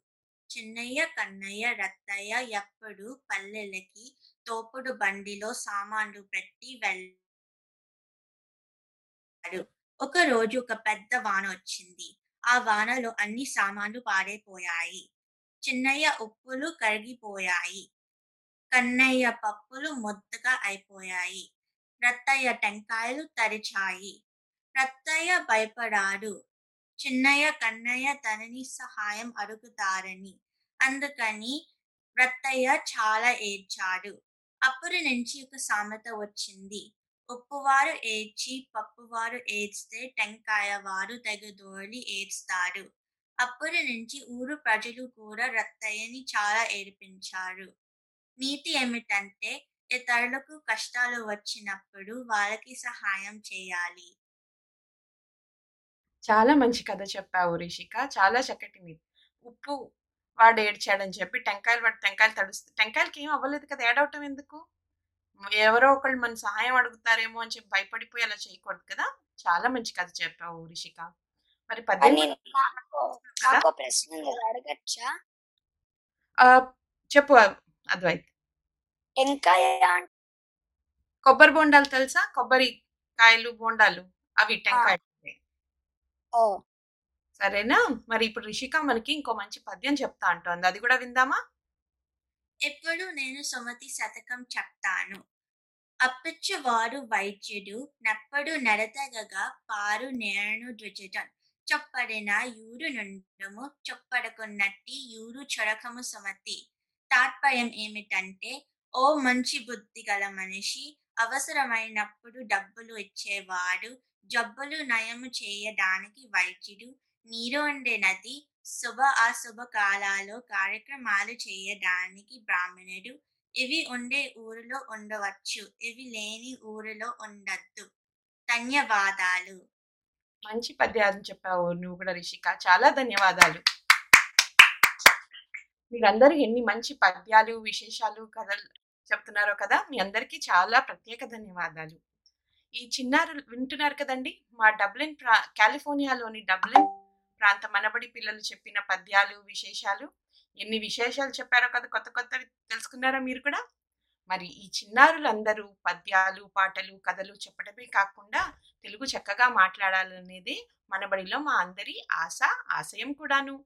చిన్నయ్య కన్నయ్య రత్తయ్య ఎప్పుడు పల్లెలకి తోపుడు బండిలో సామాన్లు పెట్టి వెళ్ళాడు ఒక రోజు ఒక పెద్ద వాన వచ్చింది. ఆ వానలో అన్ని సామాన్లు పాడైపోయాయి. చిన్నయ్య ఉప్పులు కరిగిపోయాయి. కన్నయ్య పప్పులు ముద్దగా అయిపోయాయి. రత్తయ్య టెంకాయలు తరిచాయి. రత్తయ్య భయపడాడు. చిన్నయ్య కన్నయ్య తనని సహాయం అడుగుతారని. అందుకని రత్తయ్య చాలా ఏడ్చాడు. అప్పటి నుంచి ఒక సామెత వచ్చింది. ఉప్పువారు ఏడ్చి పప్పువారు ఏడ్స్తే టెంకాయ వారు తెగదోలి ఏడ్స్తారు. అప్పటి నుంచి ఊరు ప్రజలు కూడా రత్తయ్యని చాలా ఏడిపించారు. నీతి ఏమిటంటే ఇతరులకు కష్టాలు వచ్చినప్పుడు వాళ్ళకి సహాయం చేయాలి. చాలా మంచి కథ చెప్పావు రిషిక. చాలా చక్కటి నీతి ఉప్పు వాడు ఏడ్చాడని చెప్పి టెంకాయలు వాడు టెంకాయలు తడుస్తుంది టెంకాయలకి ఏం అవ్వలేదు కదా ఏడవటం ఎందుకు? ఎవరో ఒకళ్ళు మన సహాయం అడుగుతారేమో అని చెప్పి భయపడిపోయి అలా చేయకూడదు కదా. చాలా మంచి కథ చెప్పావు రిషిక. మరి నాకు ప్రశ్న అడగచ్చా? చెప్పు అద్వైత్. టెంకాయ కొబ్బరి బొండాలు తెలుసా? కొబ్బరి కాయలు బొండాలు. అవి టెంకాయలు ఓ. సరేనా? మరి ఇప్పుడు రిషిక మనకి ఇంకో మంచి పద్యం చెప్తా అంటోంది. అది కూడా విందామా? ఎప్పుడు నేను సుమతి శతకం చెప్తాను. అప్పిచ్చువాడు వైద్యుడు నెప్పడు నెడతెగగా పారు నేరను ద్విజటం చొప్పడిన యూరు నుండము చొప్పడకున్నట్టి యూరు చొరకము సుమతి. తాత్పర్యం ఏమిటంటే ఓ మంచి బుద్ధి గల మనిషి అవసరమైనప్పుడు డబ్బులు ఇచ్చేవాడు జబ్బులు నయము చేయడానికి వైద్యుడు నీరు ఉండే నది శుభ అశుభ కాలాల్లో కార్యక్రమాలు చేయడానికి బ్రాహ్మణుడు. ఇవి ఉండే ఊరిలో ఉండవచ్చు ఇవి లేని ఊరిలో ఉండద్దు. ధన్యవాదాలు. మంచి పద్యాలు చెప్పావు నువ్వు కూడా రిషిక. చాలా ధన్యవాదాలు. మీరందరూ ఎన్ని మంచి పద్యాలు విశేషాలు కథలు చెప్తున్నారో కదా మీ అందరికీ చాలా ప్రత్యేక ధన్యవాదాలు. ఈ చిన్నారు వింటున్నారు కదండి మా డబ్లిన్ ప్రా కాలిఫోర్నియాలోని డబ్లిన్ ప్రాంత మనబడి పిల్లలు చెప్పిన పద్యాలు విశేషాలు. ఎన్ని విశేషాలు చెప్పారో కదా కొత్త కొత్తవి తెలుసుకున్నారా మీరు కూడా? మరి ఈ చిన్నారులందరూ పద్యాలు పాటలు కథలు చెప్పడమే కాకుండా తెలుగు చక్కగా మాట్లాడాలనేది మనబడిలో మా అందరి ఆశ ఆశయం కూడాను.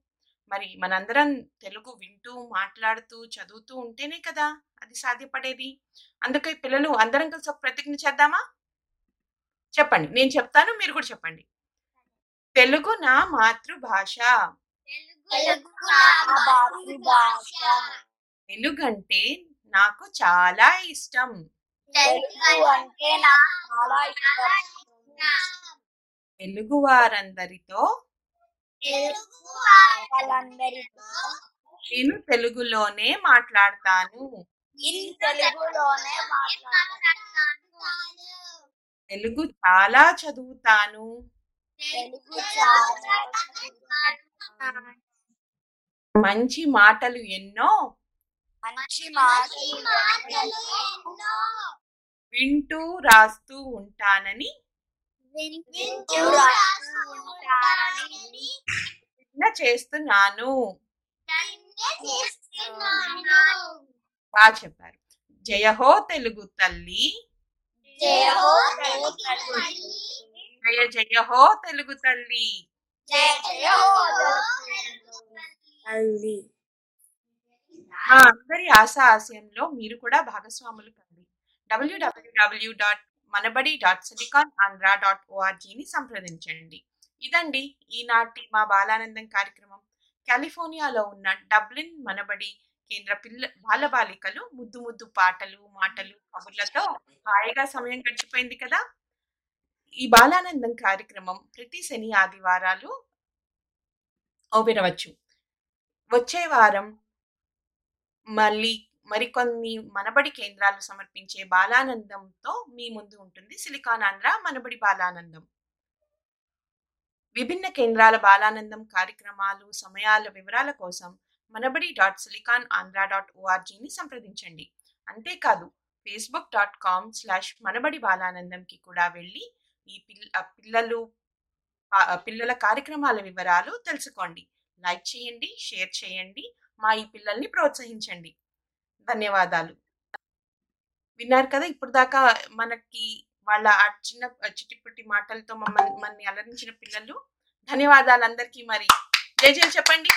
మరి మనందరం తెలుగు వింటూ మాట్లాడుతూ చదువుతూ ఉంటేనే కదా అది సాధ్యపడేది. అందుకే పిల్లలు అందరం కలిసి ఒక ప్రతిజ్ఞ చేద్దామా? చెప్పండి. నేను చెప్తాను మీరు కూడా చెప్పండి. తెలుగు నా మాతృభాష. తెలుగు నా మాతృభాష. తెలుగు అంటే నాకు చాలా ఇష్టం. తెలుగు అంటే నాకు చాలా ఇష్టం. తెలుగు వారందరితో తెలుగు వాళ్ళందరితో నేను తెలుగులోనే మాట్లాడతాను. తెలుగు చాలా చదువుతాను. మంచి మాటలు ఎన్నో మంచి మాటలు ఎన్నో వింటూ రాస్తూ ఉంటానని వింటూ రాస్తూ ఉంటానని ప్రతిజ్ఞ చేస్తున్నాను చేస్తున్నాను. బాగా చెప్పారు. జయ హో తెలుగు తల్లి. జయ హో తెలుగు తల్లి జయ జయ హో తెలుగు తల్లి. జయ జయ హో తెలుగు తల్లి. మా అందరి ఆశ ఆశయంలో మీరు కూడా భాగస్వాములు కండి. WWW dot Manabadi dot silicon Andhra dot ఓఆర్జీని సంప్రదించండి. ఇదండి ఈనాటి మా బాలానందం కార్యక్రమం. కాలిఫోర్నియాలో ఉన్న డబ్లిన్ మనబడి కేంద్ర పిల్ల బాలబాలికలు ముద్దు ముద్దు పాటలు మాటలు కబుర్లతో హాయిగా సమయం గడిచిపోయింది కదా? ఈ బాలానందం కార్యక్రమం ప్రతి శని ఆదివారాలు వినవచ్చు. వచ్చే వారం మళ్ళీ మరికొన్ని మనబడి కేంద్రాలు సమర్పించే బాలానందంతో మీ ముందు ఉంటుంది. సిలికాన్ ఆంధ్ర మనబడి బాలానందం. విభిన్న కేంద్రాల బాలానందం కార్యక్రమాలు సమయాల వివరాల కోసం Manabadi dot silicon Andhra dot ఓఆర్జీని సంప్రదించండి. అంతేకాదు Facebook dot com slash Manabadi బాలానందంకి కూడా వెళ్ళి ఈ పిల్ల పిల్లలు పిల్లల కార్యక్రమాల వివరాలు తెలుసుకోండి. లైక్ చేయండి షేర్ చేయండి మా ఈ పిల్లల్ని ప్రోత్సహించండి. ధన్యవాదాలు. విన్నారు కదా! ఇప్పుడు దాకా మనకి వాళ్ళ ఆ చిన్న చిట్టిపుట్టి మాటలతో మమ్మల్ని మనని అలరించిన పిల్లలు. ధన్యవాదాలు అందరికీ మరి. జయ జయ చెప్పండి.